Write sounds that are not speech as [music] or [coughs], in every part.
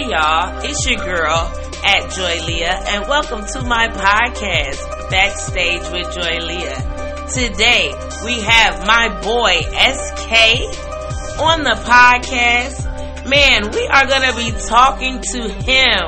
Hey y'all, it's your girl at Joy Leah, and welcome to my podcast, Backstage with Joy Leah. Today we have my boy SK on the podcast. Man, we are gonna be talking to him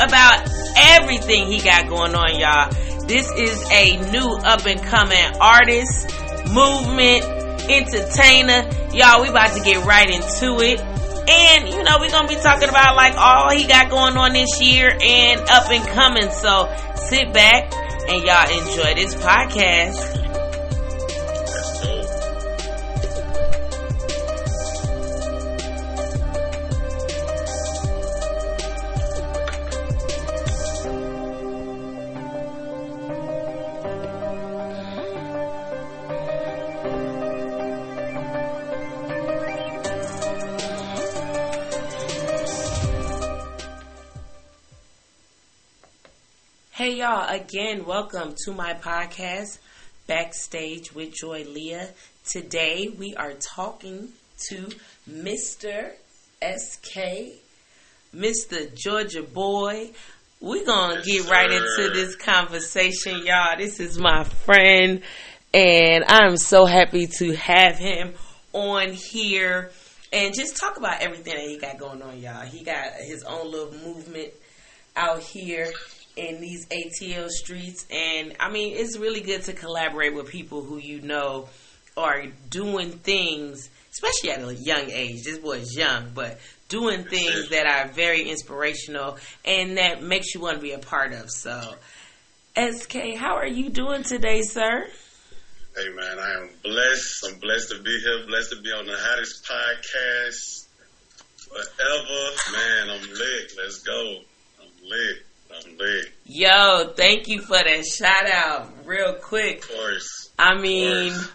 about everything he got going on, y'all. This is a new up and coming artist, movement, entertainer. Y'all, we about to get right into it. And, you know, we're to be talking about like all he got going on this year and up and coming. So sit back and y'all enjoy this podcast. Hey y'all, again, welcome to my podcast, Backstage with Joy Leah. Today we are talking to Mr. SK, Mr. Georgia Boy. We're gonna Yes, get right sir. into this conversation, y'all. This is my friend, and I'm so happy to have him on here and just talk about everything that he got going on, y'all. He got his own little movement out here in these ATL streets. And I mean, it's really good to collaborate with people who you know are doing things, especially at a young age. This boy is young, but doing things that are very inspirational and that makes you want to be a part of. So, SK, how are you doing today, sir? Hey man, I am blessed. I'm blessed to be here. Blessed to be on the hottest podcast forever. Man, I'm lit. Let's go. I'm lit. I'm. Yo, thank you for that shout out real quick. Of course. I mean, course.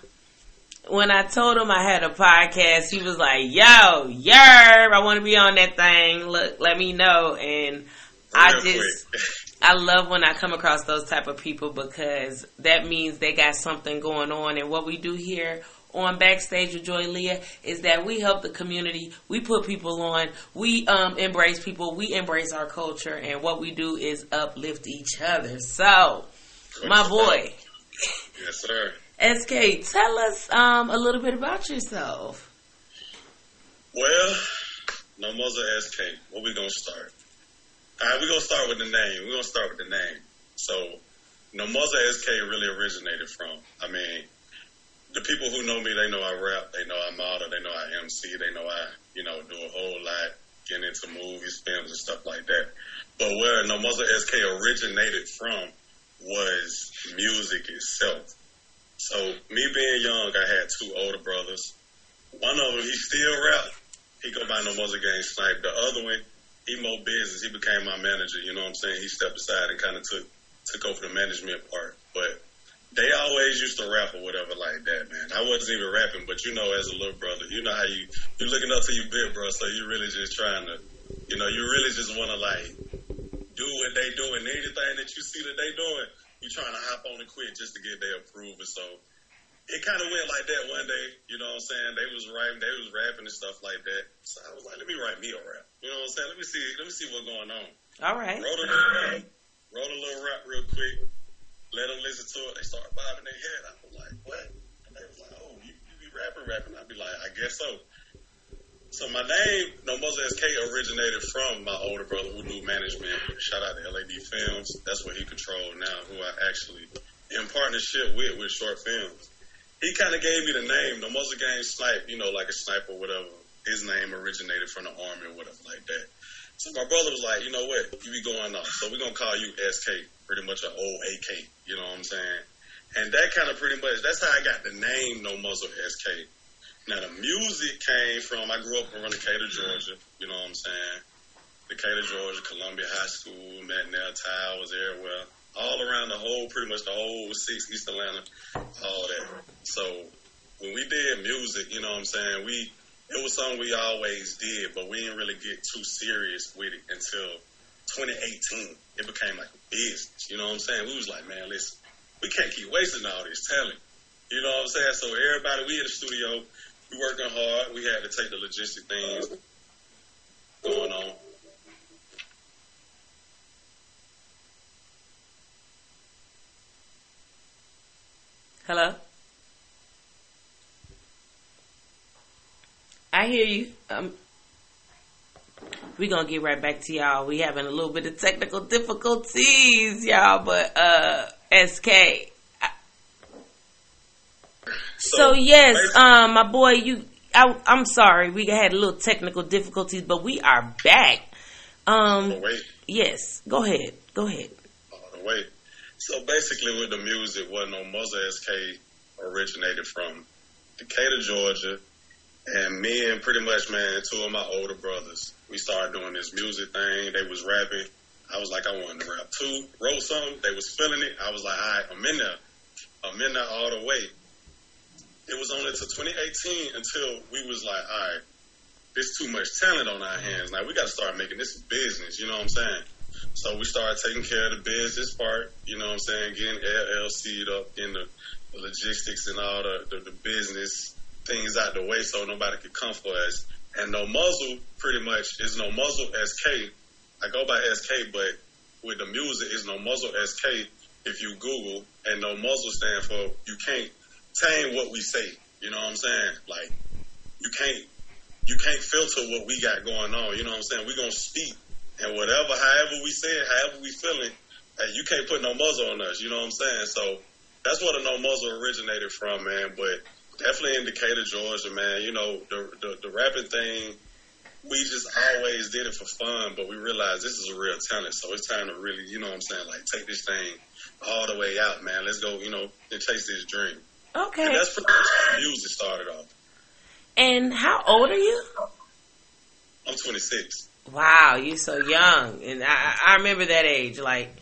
when I told him I had a podcast, he was like, "Yo, yerb, I want to be on that thing. Look, let me know." And I just. [laughs] I love when I come across those type of people because that means they got something going on. And what we do here on Backstage with Joy Leah is that we help the community. We put people on. We um, embrace people. We embrace our culture. And what we do is uplift each other. So, my boy. Yes, sir. SK, tell us um, a little bit about yourself. Well, no Muzzle SK. Where we gonna start? All right, we're gonna start with the name. We're gonna start with the name. So, no Muzzle SK really originated from. I mean, the people who know me, they know I rap, they know I model, they know I MC, they know I, you know, do a whole lot, getting into movies, films, and stuff like that. But where No Muzzle SK originated from was music itself. So, me being young, I had two older brothers. One of them, he still rap. He go by No Muzzle Gang Snipe. The other one, he more business. He became my manager. You know what I'm saying? He stepped aside and kind of took took over the management part. But they always used to rap or whatever like that, man. I wasn't even rapping, but you know, as a little brother, you know how you you're looking up to your big bro, so you really just trying to, you know, you really just want to like do what they doing. Anything that you see that they doing, you trying to hop on and quit just to get their approval. So it kind of went like that one day. You know what I'm saying? They was writing, they was rapping and stuff like that. So I was like, let me write me a rap. You know what I'm saying? Let me see, let me see what's going on. All right. Wrote a little rap, wrote a little rap real quick. Let them listen to it. They started bobbing their head. I was like, what? And they was like, oh, you, you be rapping, rapping. I'd be like, I guess so. So my name, No Muzzle SK, originated from my older brother who do management. Shout out to LAD Films. That's what he controlled now, who I actually in partnership with with short films. He kind of gave me the name, No Muzzle Gang Snipe, you know, like a sniper whatever. His name originated from the army or whatever like that. So my brother was like, you know what, you be going off. So we're going to call you SK, pretty much an old AK, you know what I'm saying? And that kind of pretty much, that's how I got the name No Muzzle SK. Now the music came from, I grew up around Decatur, Georgia, you know what I'm saying? Decatur, Georgia, Columbia High School, McNair Towers, everywhere. All around the whole, pretty much the whole six East Atlanta, all that. So when we did music, you know what I'm saying, we, it was something we always did, but we didn't really get too serious with it until 2018, it became like a business. You know what I'm saying? We was like, man, listen, we can't keep wasting all this talent. You know what I'm saying? So everybody, we in the studio, we working hard. We had to take the logistic things going on. Hello. I hear you. Um, we're gonna get right back to y'all. We having a little bit of technical difficulties, y'all, but uh SK. So, so yes, um my boy, you I I'm sorry, we had a little technical difficulties, but we are back. Um oh, wait. yes, go ahead. Go ahead. Oh, wait. So basically with the music what no Muzzle SK originated from Decatur, Georgia, and me and pretty much man, two of my older brothers we started doing this music thing. They was rapping. I was like, I wanted to rap too. Wrote something. They was feeling it. I was like, all right, I'm in there. I'm in there all the way. It was only until 2018 until we was like, all right, there's too much talent on our hands. Now we got to start making this business. You know what I'm saying? So we started taking care of the business part. You know what I'm saying? Getting LLC'd up, the, the logistics and all the, the, the business things out the way so nobody could come for us. And no muzzle pretty much is no muzzle SK. I go by SK, but with the music is no muzzle SK if you Google and no muzzle stand for you can't tame what we say. You know what I'm saying? Like you can't you can't filter what we got going on. You know what I'm saying? we gonna speak and whatever, however we say it, however we feeling, hey, you can't put no muzzle on us. You know what I'm saying? So that's where the no muzzle originated from, man. But definitely in Decatur, Georgia, man. You know, the, the, the rapping thing, we just always did it for fun, but we realized this is a real talent. So it's time to really, you know what I'm saying, like take this thing all the way out, man. Let's go, you know, and chase this dream. Okay. And that's pretty much how music started off. And how old are you? I'm 26. Wow, you're so young, and I, I remember that age. Like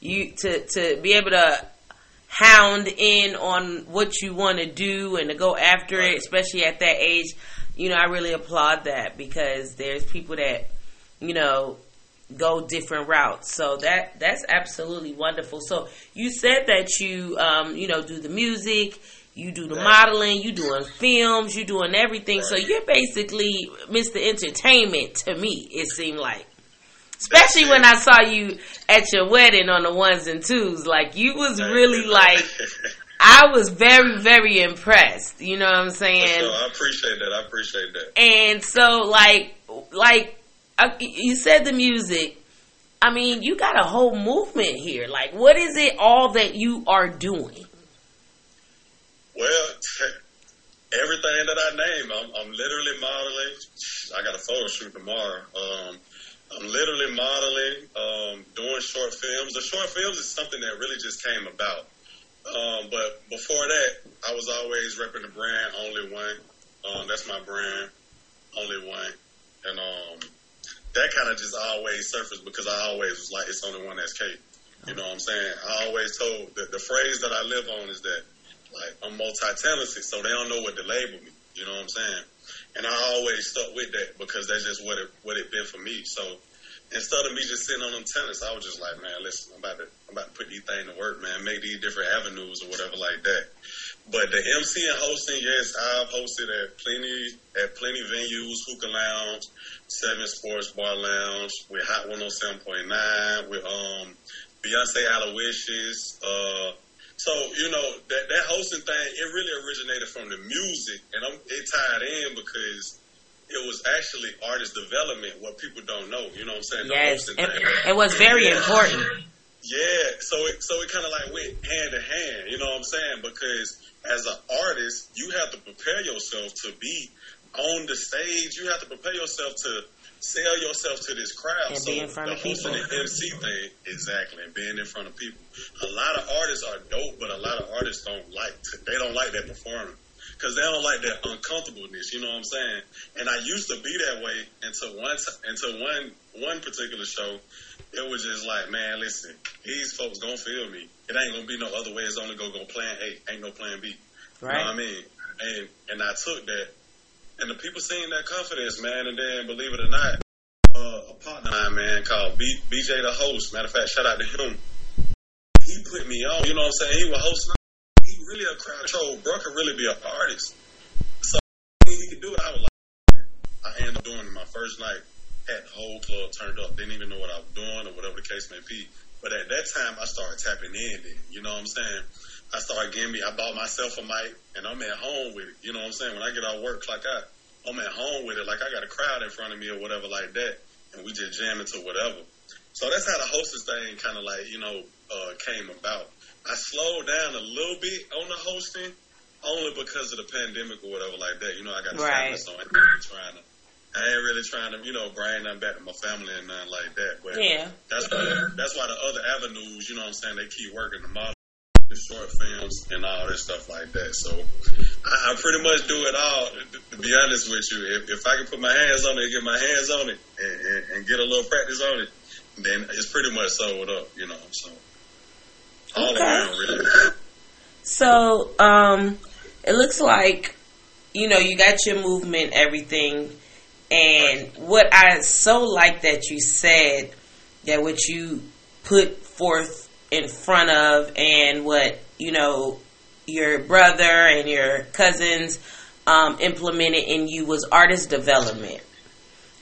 you to to be able to hound in on what you want to do and to go after it, especially at that age. You know, I really applaud that because there's people that, you know, go different routes. So that that's absolutely wonderful. So you said that you um, you know, do the music, you do the modeling, you doing films, you doing everything. So you're basically Mr. Entertainment to me, it seemed like. Especially when I saw you at your wedding on the ones and twos. Like you was really like [laughs] I was very, very impressed. You know what I'm saying? I appreciate that. I appreciate that. And so, like, like uh, you said, the music. I mean, you got a whole movement here. Like, what is it all that you are doing? Well, [laughs] everything that I name, I'm, I'm literally modeling. I got a photo shoot tomorrow. Um, I'm literally modeling, um, doing short films. The short films is something that really just came about. Um, but before that, I was always repping the brand Only One. Um, that's my brand, Only One. And um, that kind of just always surfaced because I always was like, it's only one that's Kate. You know what I'm saying? I always told that the phrase that I live on is that, like, I'm multi-talented, so they don't know what to label me. You know what I'm saying? And I always stuck with that because that's just what it what it been for me. So instead of me just sitting on them tennis, I was just like, man, listen, I'm about to I'm about to put these things to work, man. Make these different avenues or whatever like that. But the MC and hosting, yes, I've hosted at plenty at plenty venues, Hookah Lounge, Seven Sports Bar Lounge, with Hot 107.9, with um Beyonce Aloysius, uh so you know that that hosting thing, it really originated from the music, and I'm, it tied in because it was actually artist development. What people don't know, you know what I'm saying? Yes, it, it, was very yeah. important. Yeah, so it so it kind of like went hand in hand, you know what I'm saying? Because as an artist, you have to prepare yourself to be on the stage. You have to prepare yourself to sell yourself to this crowd. And so be in front the of people. the MC thing, exactly, and being in front of people. A lot of artists are dope, but a lot of artists don't like to, they don't like that performing because they don't like that uncomfortableness. You know what I'm saying? And I used to be that way until one until one one particular show. It was just like, man, listen, these folks gonna feel me. It ain't gonna be no other way. It's only gonna go plan A. Ain't no plan B. Right. You know what I mean? And and I took that and the people seeing that confidence, man, and then believe it or not, uh, a partner of mine, man, called B- BJ the host. Matter of fact, shout out to him. He put me on. You know what I'm saying? He was hosting. He really a crowd control. Bro could really be an artist. So he could do it. I was like, I ended up doing my first night. Had the whole club turned up. Didn't even know what I was doing or whatever the case may be. But at that time, I started tapping in. Then, you know what I'm saying? I started getting me. I bought myself a mic, and I'm at home with it. You know what I'm saying? When I get off work, like I, I'm at home with it. Like I got a crowd in front of me or whatever like that, and we just jam into whatever. So that's how the hostess thing kind of like you know uh, came about. I slowed down a little bit on the hosting, only because of the pandemic or whatever like that. You know, I got to Right. so I ain't really trying to. I ain't really trying to, you know, bring nothing back to my family and nothing like that. But Yeah. that's why that's why the other avenues, you know what I'm saying, they keep working the model, the short films and all this stuff like that. So I, I pretty much do it all. To, be honest with you, if, if I can put my hands on it, get my hands on it, and, and, and get a little practice on it, then it's pretty much sold up, you know. So all Okay. around, really. So, um, it looks like, you know, you got your movement, everything. And what I so like that you said that what you put forth in front of and what, you know, your brother and your cousins um, implemented in you was artist development.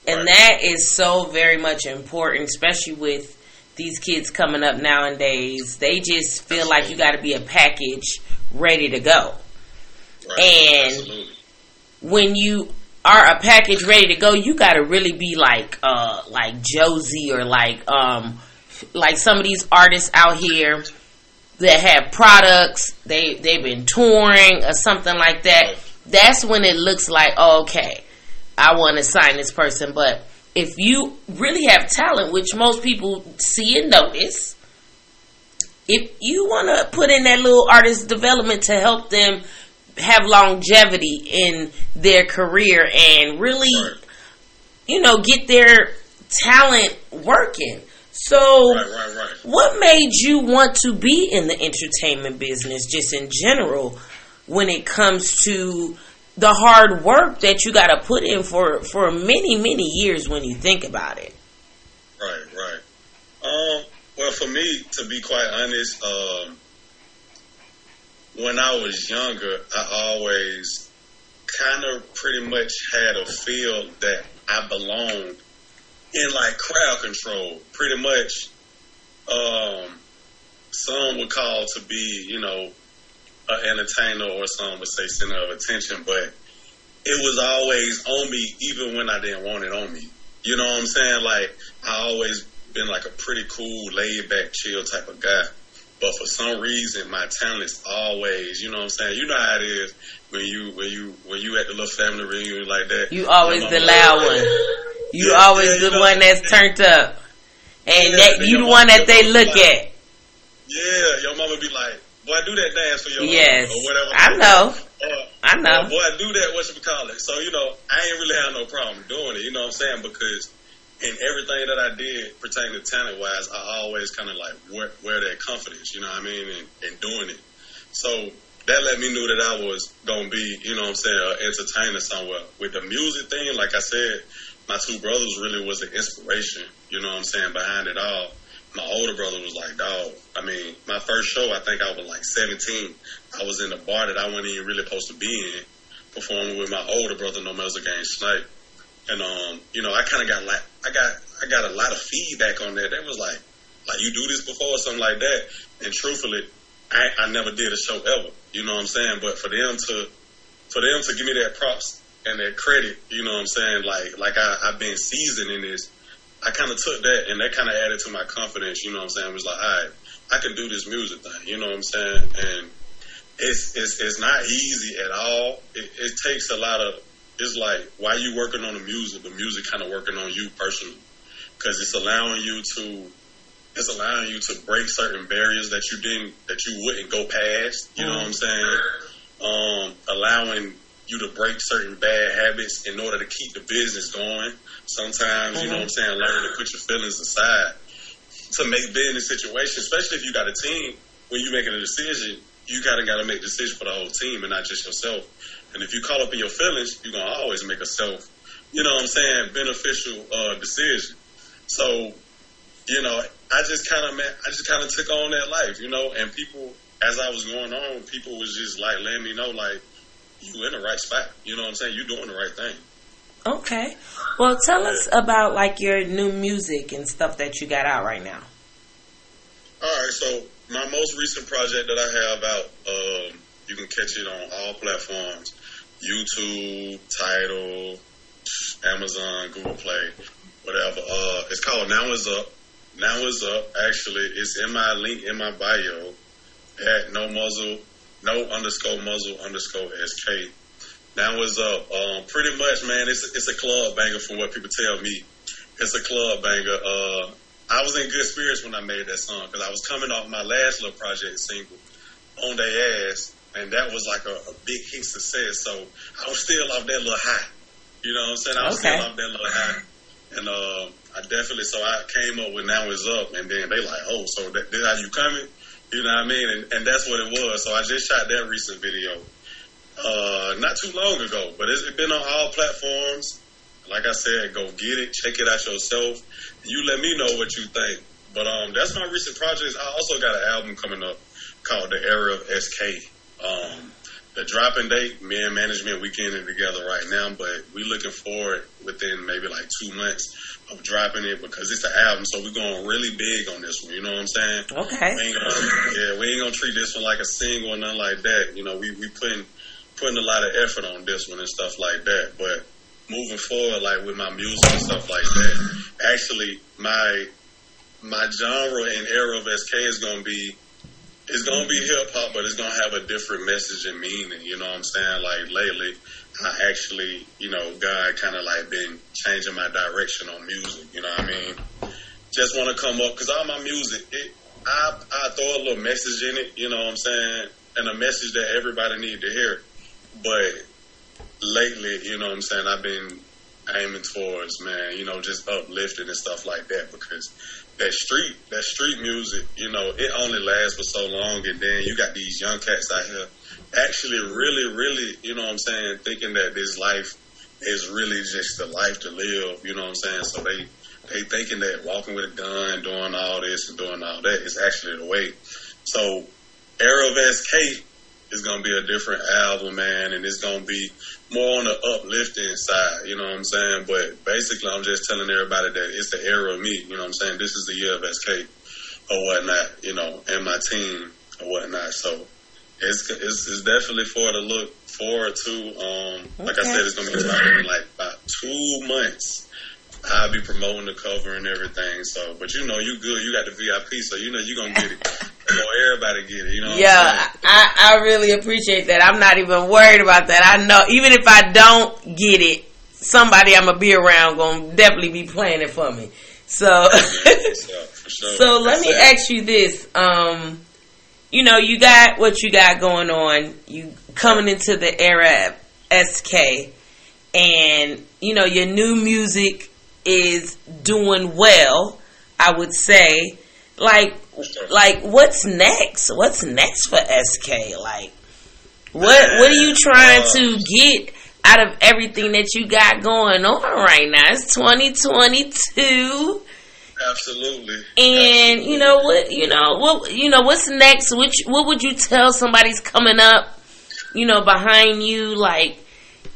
And Right. that is so very much important, especially with these kids coming up nowadays. They just feel like you got to be a package ready to go. Right. And- Absolutely. When you are a package ready to go, you got to really be like uh like Josie or like um like some of these artists out here that have products, they they've been touring or something like that. That's when it looks like oh, okay, I want to sign this person. But if you really have talent, which most people see and notice, if you want to put in that little artist development to help them have longevity in their career and really, you know, get their talent working. So, Right, right, right. what made you want to be in the entertainment business, just in general, when it comes to the hard work that you got to put in for for many many years when you think about it? Right, right. Um, well, for me, to be quite honest, um, when I was younger, I always kind of pretty much had a feel that I belonged in like crowd control. Pretty much, um, some would call to be, you know, an entertainer, or some would say center of attention, but it was always on me, even when I didn't want it on me. You know what I'm saying? Like I always been like a pretty cool, laid back, chill type of guy. But for some reason, my talent's always, you know what I'm saying? You know how it is when you when you when you at the little family reunion like that. You always the loud one. You Yeah, always the one that's turned up, and Yeah, that you the one that they look at. Yeah, your mama be like, "Boy, do that dance for your mama," Yes, or whatever. I know. Or, I know. or, boy, do that. What you call it? So you know, I ain't really have no problem doing it. You know what I'm saying? Because in everything that I did pertaining to talent wise, I always kind of like wear, wear that confidence. You know what I mean? And, and doing it. So that let me know that I was gonna be, you know what I'm saying, an entertainer somewhere. With the music thing, like I said, my two brothers really was the inspiration. You know what I'm saying behind it all. My older brother was like, dog. I mean, my first show, I think I was like 17. I was in a bar that I wasn't even really supposed to be in, performing with my older brother, No Muzzle Gang Snipe. And um, you know, I kind of got like, I got, I got a lot of feedback on that. They was like, like you do this before or something like that. And truthfully, I, I never did a show ever. You know what I'm saying? But for them to, for them to give me that props and that credit, you know what I'm saying? Like, like I, I've been seasoned in this. I kind of took that and that kind of added to my confidence. You know what I'm saying? It was like, all right, I can do this music thing. You know what I'm saying? And it's it's it's not easy at all. It, it takes a lot of. It's like why you working on the music, the music kind of working on you personally, because it's allowing you to. It's allowing you to break certain barriers that you didn't that you wouldn't go past. You know what I'm saying? Um, allowing you to break certain bad habits in order to keep the business going. Sometimes, you know what I'm saying, learn to put your feelings aside to make business situations, especially if you got a team, when you're making a decision, you kind of got to make a decision for the whole team and not just yourself. And if you call up in your feelings, you're going to always make a self, you know what I'm saying, beneficial uh, decision. So, you know, I just kind of, I just kind of took on that life, you know, and people, as I was going on, people was just like letting me know, like, you in the right spot. You know what I'm saying? You're doing the right thing. Okay. Well, tell us about like your new music and stuff that you got out right now. All right, so my most recent project that I have out, um, you can catch it on all platforms: YouTube, Tidal, Amazon, Google Play, whatever. Uh, it's called Now Is Up. Now Is Up. Actually, it's in my link in my bio at no muzzle, no underscore muzzle underscore sk. Now Is Up. Um, pretty much, man. It's it's a club banger from what people tell me. It's a club banger. Uh, I was in good spirits when I made that song because I was coming off my last little project single, On Their Ass, and that was like a, a big hit success. So I was still off that little high. You know what I'm saying? I was Okay. still off that little high. And uh, I definitely, so I came up with Now Is Up, and then they like, oh, so that, that how you coming? You know what I mean? And, and that's what it was. So I just shot that recent video uh, not too long ago, but it's been on all platforms. Like I said, go get it, check it out yourself. You let me know what you think. But um, that's my recent projects. I also got an album coming up called The Era of SK. Um, the dropping date, me and management, we getting it together right now, but we looking forward within maybe like two months of dropping it because it's an album, so we're going really big on this one. You know what I'm saying? Okay. We gonna, yeah, we ain't gonna treat this one like a single or nothing like that. You know, we we putting putting a lot of effort on this one and stuff like that. But moving forward, like with my music and stuff like that, actually, my my genre and era of SK is gonna be it's gonna be hip hop, but it's gonna have a different message and meaning. You know what I'm saying? Like lately, I actually, you know, God kind of like been changing my direction on music. You know what I mean? Just want to come up because all my music, it, I I throw a little message in it. You know what I'm saying? And a message that everybody need to hear. But lately, you know what I'm saying? I've been aiming towards, man, you know, just uplifting and stuff like that because that street, that street music, you know, it only lasts for so long and then you got these young cats out here actually really, really, you know what I'm saying, thinking that this life is really just the life to live, you know what I'm saying? So they they thinking that walking with a gun, doing all this and doing all that is actually the way. So of SK is gonna be a different album, man, and it's gonna be more on the uplifting side, you know what I'm saying? But basically, I'm just telling everybody that it's the era of me, you know what I'm saying? This is the year of SK or whatnot, you know, and my team or whatnot. So it's it's, it's definitely for to look forward to. Um, like I said, it's gonna be in like about two months. I'll be promoting the cover and everything. So, but you know, you good. You got the VIP, so you know you're gonna get it. So everybody get it. You know. Yeah. I, I really appreciate that. I'm not even worried about that. I know even if I don't get it, somebody I'm gonna be around gonna definitely be playing it for me. So, Yeah, for sure. [laughs] so let me That's it. ask you this. Um, you know, you got what you got going on. You coming into the era of SK, and you know your new music is doing well. I would say, like, like what's next? What's next for SK? Like, what what are you trying to uh, get out of everything that you got going on right now? It's 2022. Absolutely. And you know what? You know what? You know what's next? Which what would you tell somebody's coming up? You know behind you, like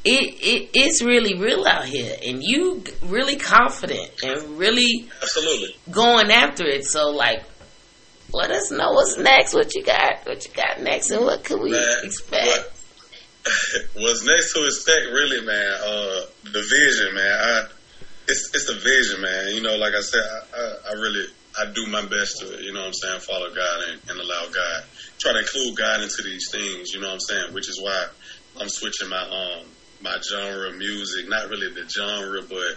it, it it's really real out here, and you really confident and really Absolutely. going after it. So like, let us know what's next. What you got? What you got next, and what could we Man, expect? what- [laughs] what's next to expect, really, man? Uh, the vision, man. I, it's it's the vision, man. You know, like I said, I, I, I really I do my best to, you know, what I'm saying, follow God and, and allow God, try to include God into these things. You know, what I'm saying, which is why I'm switching my um my genre of music, not really the genre, but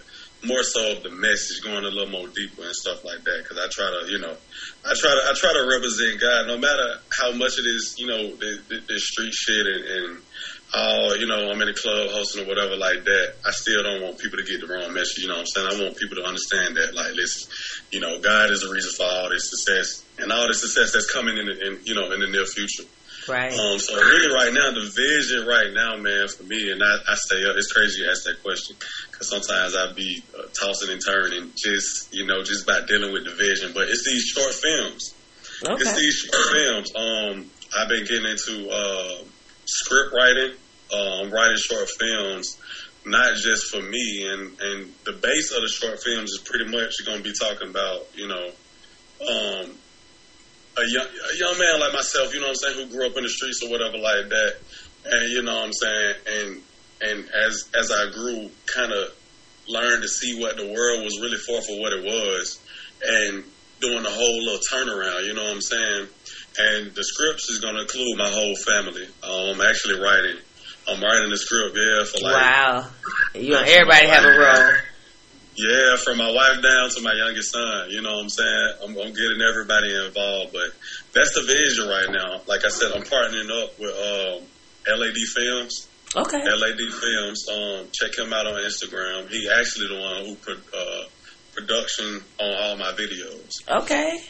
more so of the message, going a little more deeper and stuff like that. Because I try to, you know, I try to I try to represent God, no matter how much it is, you know, the, the street shit and, and oh, you know, I'm in a club hosting or whatever like that. I still don't want people to get the wrong message. You know what I'm saying? I want people to understand that, like, listen, you know, God is the reason for all this success and all the success that's coming in, the, in you know, in the near future. Right. Um, so really, right now, the vision right now, man, for me, and I, I stay up. It's crazy you ask that question because sometimes I be uh, tossing and turning, just you know, just by dealing with the vision. But it's these short films. Okay. It's these short films. Um, I've been getting into uh, script writing, um, writing short films, not just for me. And and the base of the short films is pretty much going to be talking about, you know, um, a young a young man like myself, you know what I'm saying, who grew up in the streets or whatever like that, and you know what I'm saying, and and as as I grew, kind of learned to see what the world was really for for what it was, and doing the whole little turnaround, you know what I'm saying, and the scripts is gonna include my whole family. Um, I'm actually writing. I'm writing the script, yeah, for like wow. You want everybody have a role. Yeah, from my wife down to my youngest son. You know what I'm saying? I'm, I'm getting everybody involved, but that's the vision right now. Like I said, I'm partnering up with um, LAD Films. Okay. LAD Films. Um, check him out on Instagram. He actually the one who put uh, production on all my videos. Okay.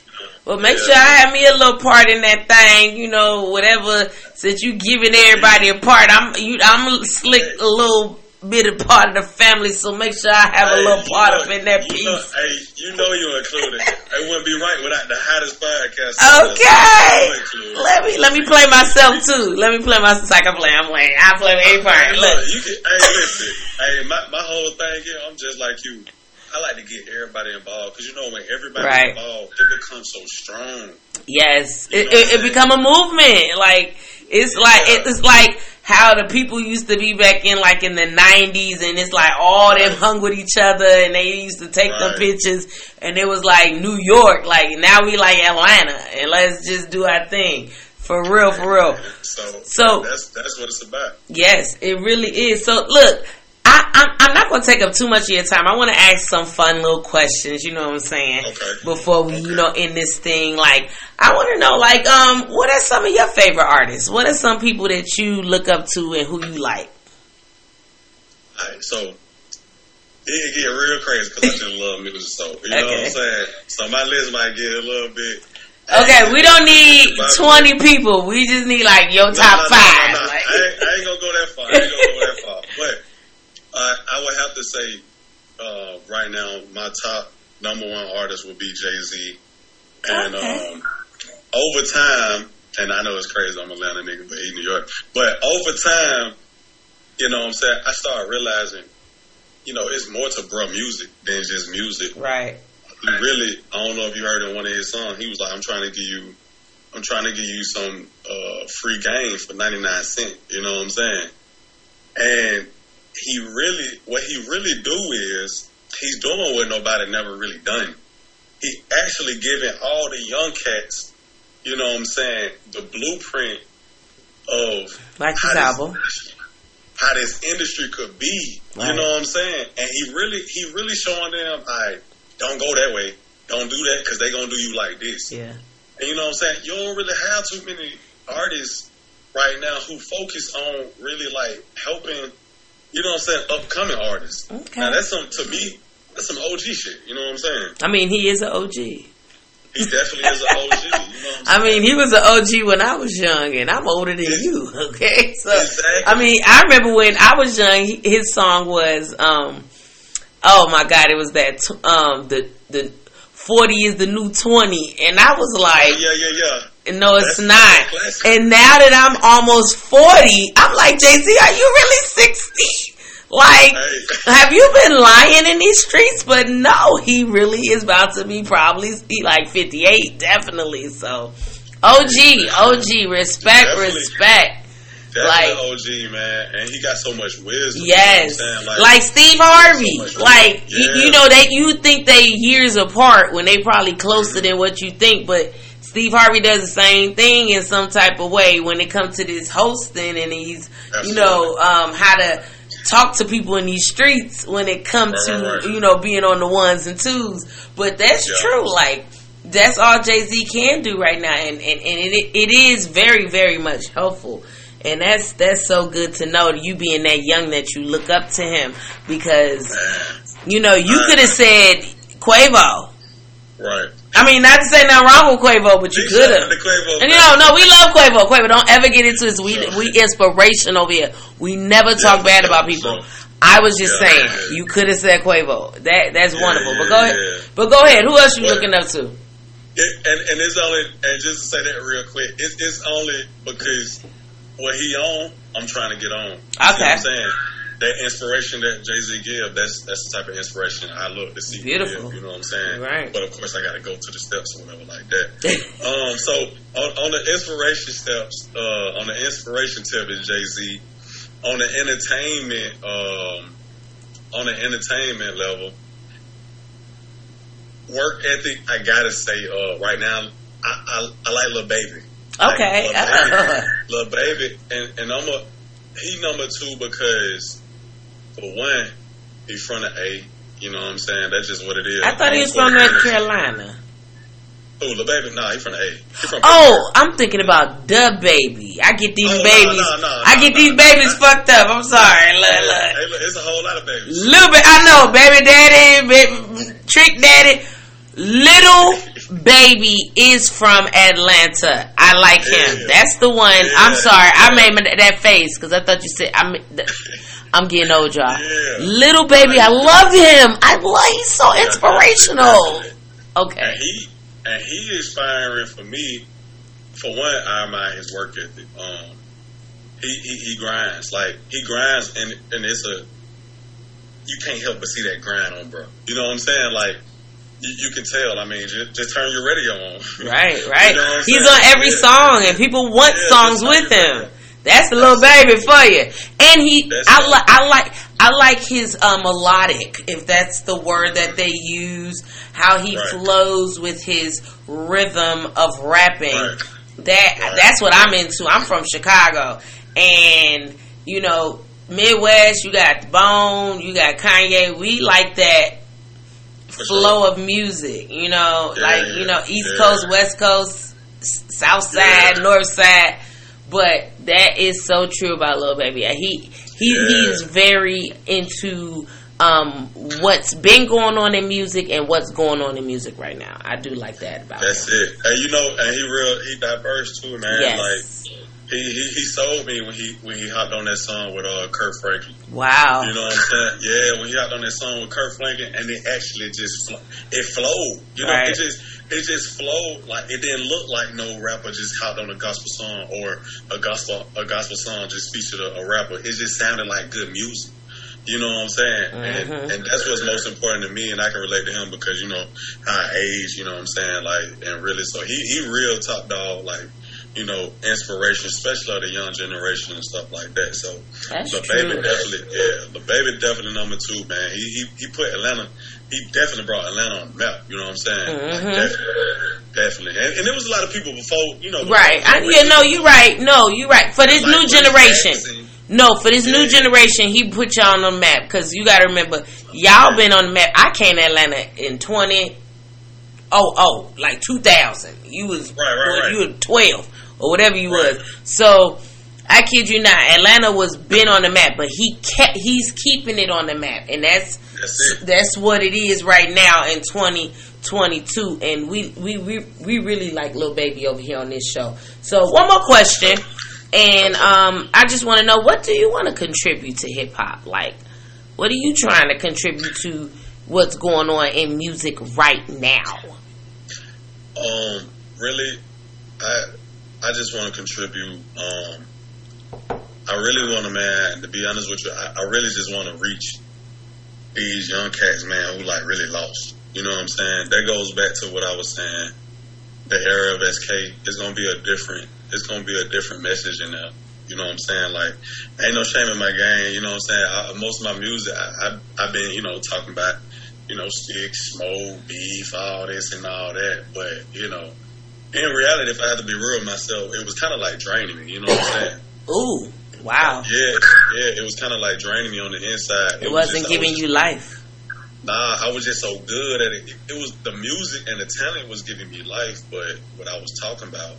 Well, make yeah. sure I have me a little part in that thing. You know, whatever. Since you giving everybody a part, I'm you. I'm slick a little bit the part of the family, so make sure I have hey, a little part know, up in that piece. Know, hey, you know you included. it wouldn't be right without the hottest podcast. Okay. Let me let me play myself too. Let me play myself. I can play. I'm playing. I play a part. Look, you can, hey, listen. hey, my my whole thing here. I'm just like you. I like to get everybody involved because you know when everybody's right. involved, it becomes so strong. Yes, it, it, it become a movement. Like it's like it's like how the people used to be back in like in the nineties and it's like all them hung with each other and they used to take right. the pictures and it was like New York, like now we like Atlanta and let's just do our thing. For real, for real. So, so that's that's what it's about. Yes, it really is. So look, I, am not going to take up too much of your time. I want to ask some fun little questions. You know what I'm saying? Okay. Before we, okay. you know, end this thing, like I want to know, like, um, what are some of your favorite artists? What are some people that you look up to and who you like? All right, so it get real crazy because I just [laughs] love music. So you okay. know what I'm saying. So my list might get a little bit. Okay, we don't need twenty people. We just need like your top no, no, no, five. Like. I, ain't, I, ain't, gonna go that far. I ain't gonna go that far. Uh, I would have to say uh, right now, my top number one artist would be Jay Z, and okay. um, over time, and I know it's crazy, I'm a Atlanta nigga, but he New York, but over time, you know what I'm saying, I started realizing, you know, it's more to bro music than just music. Right. He really, I don't know if you heard in one of his songs, he was like, I'm trying to give you, I'm trying to give you some uh, free game for 99 cents, you know what I'm saying? And he really, what he really do is, he's doing what nobody never really done. He actually giving all the young cats, you know what I'm saying, the blueprint of like his album. This, how this industry could be. Right. You know what I'm saying? And he really, he really showing them, I don't go that way. Don't do that because they gonna do you like this. Yeah. And you know what I'm saying? You don't really have too many artists right now who focus on really like helping you know what I'm saying, upcoming artists. Okay. Now that's some to me, that's some OG shit. You know what I'm saying? I mean, he is an OG. He definitely is an OG. You know [laughs] I mean, he was an OG when I was young, and I'm older than you. [laughs] Okay, so exactly. I mean, I remember when I was young, his song was, um, oh my god, it was that um the the forty is the new twenty, and I was like, yeah, yeah, yeah. No, it's That's not. And now that I'm almost 40, I'm like, Jay Z, are you really 60? Like, have you been lying in these streets? But no, he really is about to be probably he like 58, definitely. So, OG, OG, respect, definitely. respect. Definitely like OG man, and he got so much wisdom. Yes, you know like, like, Steve Harvey. So like yeah. you, you, know, that you think they years apart when they probably closer mm-hmm. than what you think, but Steve Harvey does the same thing in some type of way when it comes to this hosting and he's, Absolutely. you know, um, how to talk to people in these streets when it comes to, you know, being on the ones and twos. But that's yeah. true. Like, that's all Jay Z can do right now. And, and, and it, it is very, very much helpful. And that's that's so good to know you being that young that you look up to him because you know you could have said Quavo, right? I mean, not to say nothing wrong with Quavo, but you could have. And you know, no, we love Quavo. Quavo, don't ever get into this. We we inspiration over here. We never talk yeah, bad about people. I was just yeah, saying, yeah. you could have said Quavo. That that's wonderful. but go ahead. But go ahead. Who else you looking up to? It, and, and it's only and just to say that real quick, it's, it's only because what he on, I'm trying to get on. Okay. I'm saying? That inspiration that Jay Z give, that's that's the type of inspiration I look to see. Beautiful. Give, you know what I'm saying? Right. But of course, I got to go to the steps or whatever like that. um, so on, on the inspiration steps, uh, on the inspiration tip is Jay Z. On the entertainment, um, on the entertainment level, work ethic. I gotta say, uh, right now, I, I, I like Lil Baby. Okay. Like, Lil Baby, [laughs] Lil Baby, and, and I'm a he number two because for one, he's from the A. You know what I'm saying? That's just what it is. I thought he was from North Carolina. Oh, the baby? Nah, he from the A. He from Oh, I'm thinking about the baby. I get these Oh, babies. no, no, I get these babies fucked up. I'm sorry. Look, Hey, look. look, it's a whole lot of babies. Little bit. I know, baby daddy, baby, trick daddy. Lil Baby is from Atlanta. I like him. Yeah. That's the one. Yeah. I'm sorry. I made my, that face because I thought you said I'm. I'm getting old, y'all. Yeah. Lil Baby, I love him. I love. He's so inspirational. And Okay. he and he inspiring for me. For one, I admire his work ethic. Um, he, he he grinds like he grinds, and and it's a you can't help but see that grind on, bro. You know what I'm saying? Like you, you can tell. I mean, just, just turn your radio on. Right, [laughs] right. You know He's on every Yeah. song, and people want Yeah, songs with him. That. That's the Lil Baby for you. And he, I, li- I like, I like his uh, melodic, if that's the word that they use. How he Right. flows with his rhythm of rapping. Right. That Right. that's what I'm into. I'm from Chicago, and you know, Midwest. You got Bone. You got Kanye. We like that flow of music. You know, Yeah, like you know, East yeah. Coast, West Coast, South Side, Yeah. North Side. But that is so true about Lil Baby. He he Yeah. he's very into um what's been going on in music and what's going on in music right now. I do like that about That's him. it. And you know, and he real he diverse too, man. Yes. Like he, he he sold me when he when he hopped on that song with uh Kirk Franklin. wow. You know what I'm saying? Yeah, when he hopped on that song with Kirk Franklin, and it actually just flo- it flowed. You know, Right. it just it just flowed like it didn't look like no rapper just hopped on a gospel song or a gospel a gospel song just featured a, a rapper. It just sounded like good music. You know what I'm saying? Mm-hmm. And, and that's what's most important to me, and I can relate to him because you know how I age. You know what I'm saying? Like, and really, so he he real top dog. Like, you know, inspiration, especially of the young generation and stuff like that. So That's the true. baby definitely, yeah, the baby definitely number two, man. He he he put Atlanta. He definitely brought Atlanta on the map. You know what I'm saying? Like, Mhm. definitely, definitely. And, and there was a lot of people before, you know. Right. I, before- yeah, no, you're right. No, you're right. For this like new generation. No, for this new generation, he put y'all on the map because you got to remember, y'all been on the map. I came to Atlanta in twenty oh oh like two thousand. You was Right, right, right. you were twelve or whatever you was. So I kid you not, Atlanta was been on the map, but he kept he's keeping it on the map, and that's That's that's what it is right now in twenty twenty two. And we we we we really like Lil Baby over here on this show. So one more question. And um, I just want to know what do you want to contribute to hip hop? Like, what are you trying to contribute to what's going on in music right now? Um, really, I I just want to contribute. Um, I really want to, man. To be honest with you, I, I really just want to reach these young cats, man, who like really lost. You know what I'm saying? That goes back to what I was saying. The era of SK is gonna be a different. It's gonna be a different message in there. You know what I'm saying? Like, ain't no shame in my game. You know what I'm saying? I, most of my music, I, I, I've been, you know, talking about, you know, sticks, smoke, beef, all this and all that. But you know, in reality, if I had to be real with myself, it was kind of like draining me. You know what I'm saying? [coughs] Ooh, wow! Yeah, yeah. It was kind of like draining me on the inside. It was wasn't just- giving was- you life. Nah, I was just so good at it. It was the music and the talent was giving me life, but what I was talking about,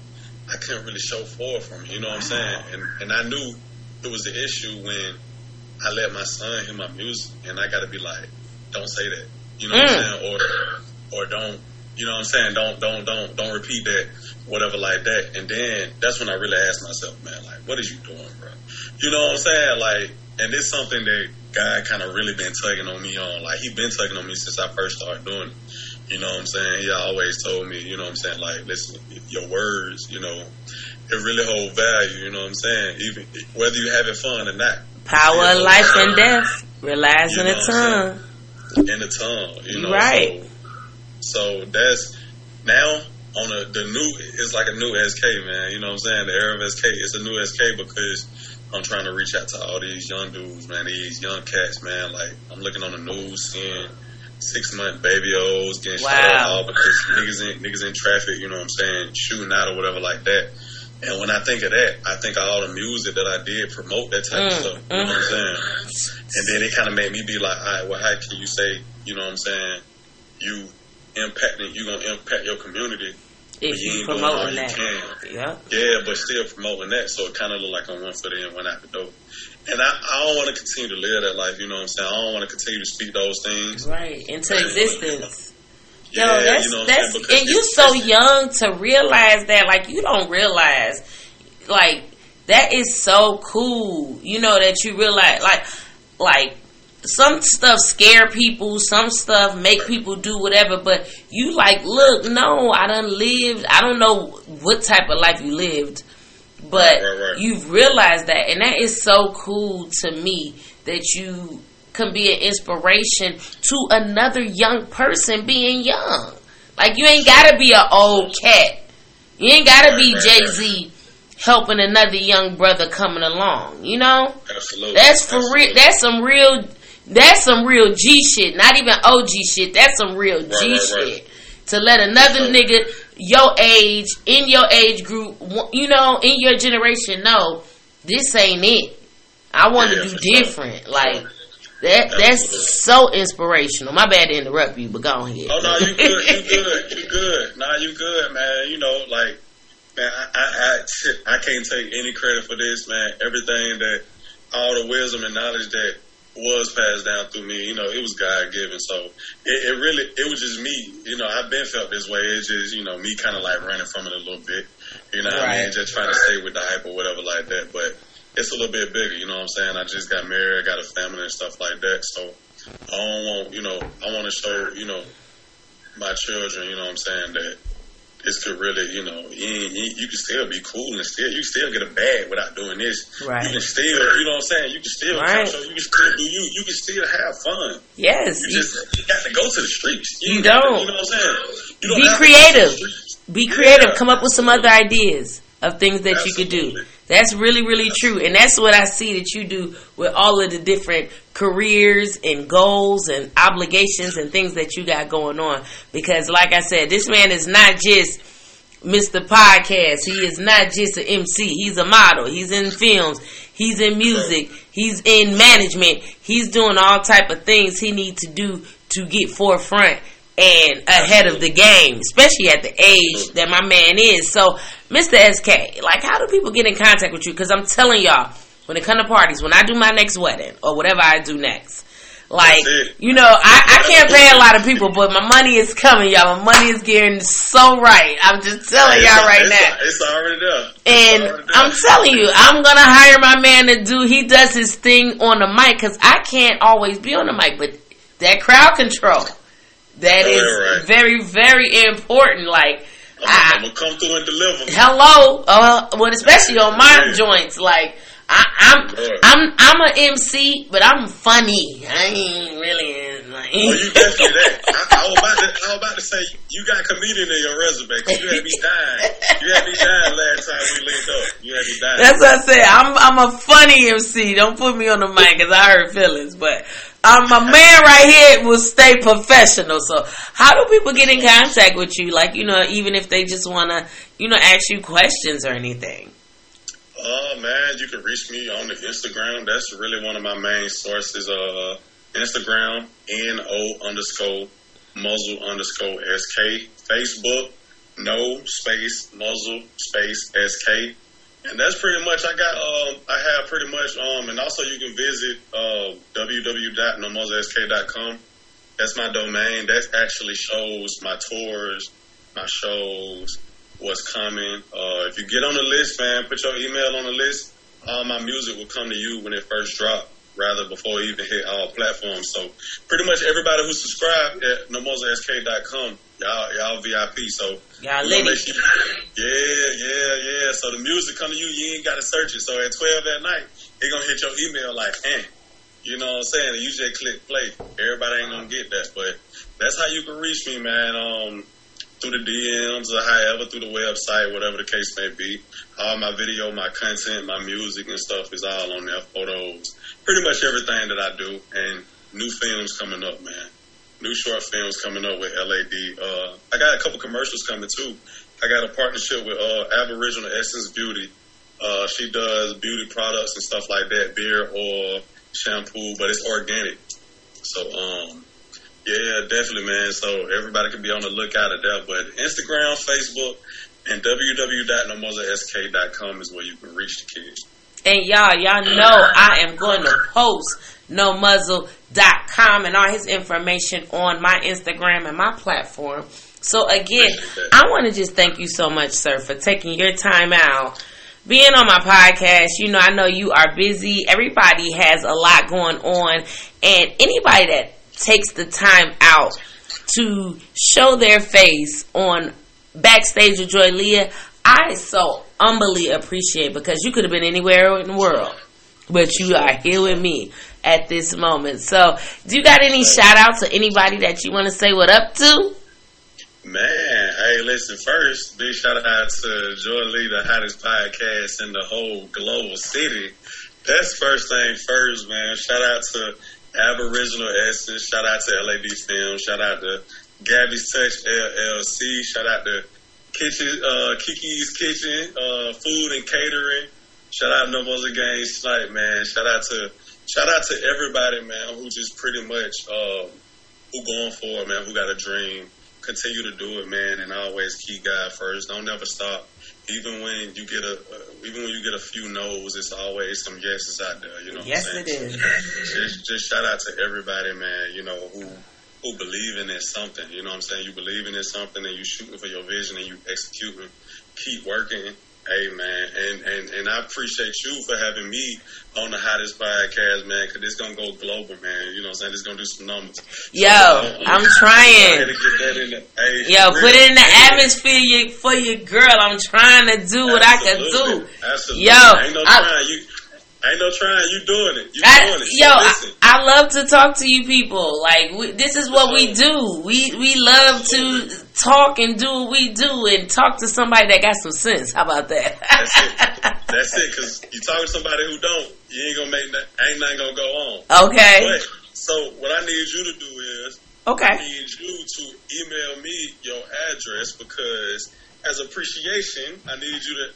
I couldn't really show forward from it. You know what I'm saying? And and I knew it was the issue when I let my son hear my music, and I got to be like, don't say that. You know what I'm Mm. saying? Or or don't. You know what I'm saying? Don't don't don't don't repeat that. Whatever like that. And then that's when I really asked myself, man, like, what is you doing, bro? You know what I'm saying? Like, and it's something that God kind of really been tugging on me on. Like, he been tugging on me since I first started doing it. You know what I'm saying? He always told me, you know what I'm saying? Like, listen, your words, you know, it really hold value. You know what I'm saying? Even whether you having fun or not. Power of life and death relies in the tongue. In the tongue, you know. Right. So, so that's now on a, the new. It's like a new SK, man. You know what I'm saying? The era of SK. It's a new SK because I'm trying to reach out to all these young dudes, man. These young cats, man. Like I'm looking on the news, seeing six month baby O's getting wow. shot all because niggas in niggas in traffic. You know what I'm saying? Shooting out or whatever like that. And when I think of that, I think of all the music that I did promote that type mm, of stuff. You mm. know what I'm mm. saying? And then it kind of made me be like, all right, well, how can you say, you know what I'm saying? You impacting, you gonna impact your community. If you, you promoting that, you yeah, yeah, but still promoting that, so it kind of look like I'm one foot in, one out the door. And I, I don't want to continue to live that life. You know what I'm saying? I don't want to continue to speak those things right into existence. Yo, yeah, that's you know that's and you so young to realize that. Like you don't realize, like that is so cool. You know that you realize, like, like some stuff scare people, some stuff make people do whatever. But you like, look, no, I done lived. I don't know what type of life you lived, but right, right, right. you've realized that, and that is so cool to me that you can be an inspiration to another young person being young. Like you ain't gotta be an old cat. You ain't gotta be Jay Z helping another young brother coming along. You know, Absolutely. that's for real. That's some real. That's some real G shit. Not even OG shit. That's some real G right, right, shit. To let another nigga your age in your age group, you know, in your generation, know this ain't it. I want to yeah, do different. Like that that's so inspirational. My bad to interrupt you, but go ahead. Oh no, you good, you good, you good. Nah, you good, man. You know, like man, I I, I, I can't take any credit for this, man. Everything that all the wisdom and knowledge that was passed down through me, you know, it was God given. So it, it really, it was just me. You know, I've been felt this way. It's just, you know, me kind of like running from it a little bit. You know right. I mean? Just trying to stay with the hype or whatever like that. But it's a little bit bigger. You know what I'm saying? I just got married, I got a family and stuff like that. So I don't want, you know, I want to show, you know, my children, you know what I'm saying, that this could really, you know, you, you, can still be cool and still, you still get a bag without doing this. Right. You can still, you know what I'm saying? You can still, right. you can still do you. You can still have fun. Yes. You just, you got to go to the streets. You, you don't. To, you know what I'm saying? You don't be creative. Be creative. Yeah. Come up with some other ideas of things that Absolutely. you could do. That's really, really true. And that's what I see that you do with all of the different careers and goals and obligations and things that you got going on. Because, like I said, this man is not just Mr. Podcast. He is not just an MC. He's a model. He's in films. He's in music. He's in management. He's doing all type of things he needs to do to get forefront and ahead of the game, especially at the age mm-hmm. that my man is. So, Mr. SK, like, how do people get in contact with you? Because I'm telling y'all, when it come to parties, when I do my next wedding or whatever I do next, like, you know, I, I can't pay a lot of people, but my money is coming, y'all. My money is getting so right. I'm just telling y'all right it's, now. It's already there. And already. I'm telling you, I'm gonna hire my man to do. He does his thing on the mic because I can't always be on the mic, but that crowd control. That is right. very, very important. Like, I'm, gonna come through and deliver. Hello, uh, well, especially on my yeah. joints. Like, I, am I'm, I'm, I'm a MC, but I'm funny. I ain't really. Like, oh, you definitely that. I, I, was about to, I was about to say you got comedian in your resume because you had me dying. You had me dying last time we linked up. You had me dying. That's what I said. I'm, I'm a funny MC. Don't put me on the mic because I hurt feelings, but um, my man right here will stay professional. So, how do people get in contact with you? Like, you know, even if they just want to, you know, ask you questions or anything. Uh, man, you can reach me on the Instagram. That's really one of my main sources. Uh, Instagram, N-O underscore muzzle underscore SK. Facebook, no space muzzle space SK and that's pretty much I got. Um, I have pretty much. Um, and also you can visit uh, www.nomozask.com. That's my domain. That actually shows my tours, my shows, what's coming. Uh, if you get on the list, man, put your email on the list. All my music will come to you when it first drop, rather before it even hit all platforms. So pretty much everybody who subscribed at nomozask.com y'all y'all VIP. So y'all sure- [laughs] yeah, yeah, yeah. So the music come to you, you ain't gotta search it. So at twelve at night, it gonna hit your email like, eh. You know what I'm saying? You just click play. Everybody ain't gonna get that, but that's how you can reach me, man. Um, through the DMs or however through the website, whatever the case may be. All my video, my content, my music and stuff is all on there. Photos, pretty much everything that I do, and new films coming up, man. New short films coming up with LAD. Uh, I got a couple commercials coming too. I got a partnership with uh, Aboriginal Essence Beauty. Uh, she does beauty products and stuff like that, beer, or shampoo, but it's organic. So, um, yeah, definitely, man. So everybody can be on the lookout at that. But Instagram, Facebook, and www.nomozask.com is where you can reach the kids. And y'all, y'all know I am going to post nomuzzle.com and all his information on my Instagram and my platform. So again, I want to just thank you so much, sir, for taking your time out. Being on my podcast, you know, I know you are busy. Everybody has a lot going on. And anybody that takes the time out to show their face on Backstage with Joy Leah, I so humbly appreciate because you could have been anywhere in the world, but you are here with me at this moment. So, do you got any shout outs to anybody that you want to say what up to? Man, hey, listen, first, big shout out to Joy Lee, the hottest podcast in the whole global city. That's first thing first, man. Shout out to Aboriginal Essence. Shout out to LAD Film. Shout out to Gabby's Touch LLC. Shout out to Kitchen, uh, Kiki's Kitchen, uh, Food and Catering. Shout out to No Muzzle Gang Snipe, man. Shout out to, shout out to everybody, man, who just pretty much, uh, who going for it, man, who got a dream. Continue to do it, man, and always keep God first. Don't never stop. Even when you get a, uh, even when you get a few no's, it's always some yeses out there. You know. Yes, saying? is. [laughs] Just, just shout out to everybody, man. You know who who believing in something. You know what I'm saying? You believing in something and you shooting for your vision and you executing. Keep working. Hey man, and, and, and I appreciate you for having me on the hottest podcast, man, because it's gonna go global, man. You know what I'm saying? It's gonna do some numbers. Yo, So, I'm trying. and get that in there. Hey, Yo, put it in the atmosphere for your girl. I'm trying to do what I can Absolutely. do. Absolutely. Yo, ain't no I- trying. You ain't no trying. You doing it. You doing it. yo, So I. I love to talk to you people. Like we, this is what we do. We we love to talk and do what we do and talk to somebody that got some sense. How about that? That's it. [laughs] That's it. Because you talk to somebody who don't, you ain't gonna make that. Ain't nothing gonna go on. okay. But so what I need you to do is okay, I need you to email me your address because as appreciation, I need you to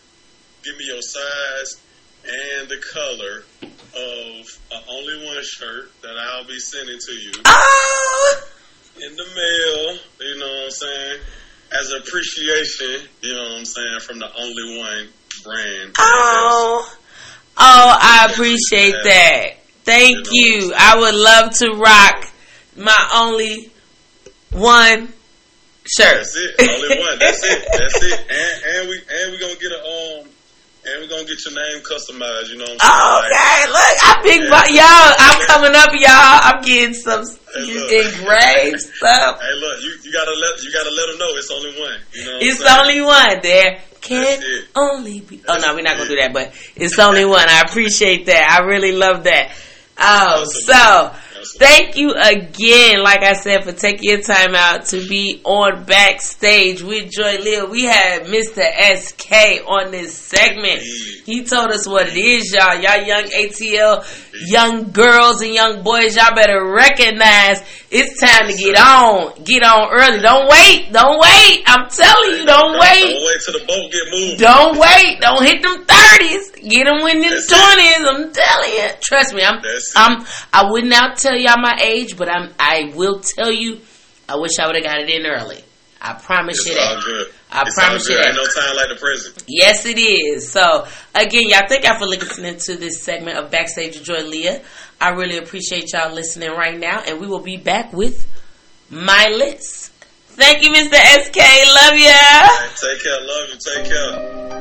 give me your size and the color of a only one shirt that I'll be sending to you Oh, in the mail. You know what I'm saying? As appreciation, you know what I'm saying, from the only one brand. oh, oh! I appreciate that. Thank you. I would love to rock my only one shirt. That's it. Only one. That's it. That's it. And, and we and we gonna get a um and we're gonna get your name customized. You know what I'm saying? Oh, like, Okay, look, I big Yeah. y'all. I'm coming up, y'all. I'm getting some Hey, [laughs] engraved stuff. hey, look, you, you gotta let you gotta let them know it's only one. You know, what It's I'm saying? only one. There can only be. Oh no, we're not gonna do that. But it's only one. I appreciate that. I really love that. Oh, so. Thank you again, like I said, for taking your time out to be on backstage with Joy Leah. We had Mr. SK on this segment. He told us what it is, y'all. Y'all young ATL, young girls and young boys, y'all better recognize it's time to get on. Get on early. Don't wait. Don't wait. I'm telling you, don't wait. Don't wait. wait till the boat get moved. Don't wait. Don't hit them thirties. Get them when they're twenties. I'm telling you. Trust me. I'm. I'm. I would not tell y'all my age, but I'm. I will tell you. I wish I would have got it in early. I promise It's you that. good. I it's promise you that. Ain't no time like the present. Yes, it is. So, again, y'all, thank y'all for listening to this segment of Backstage with Joy Leah. I really appreciate y'all listening right now, and we will be back with my list. Thank you, Mr. SK. Love ya. Take care. Love you. Take care.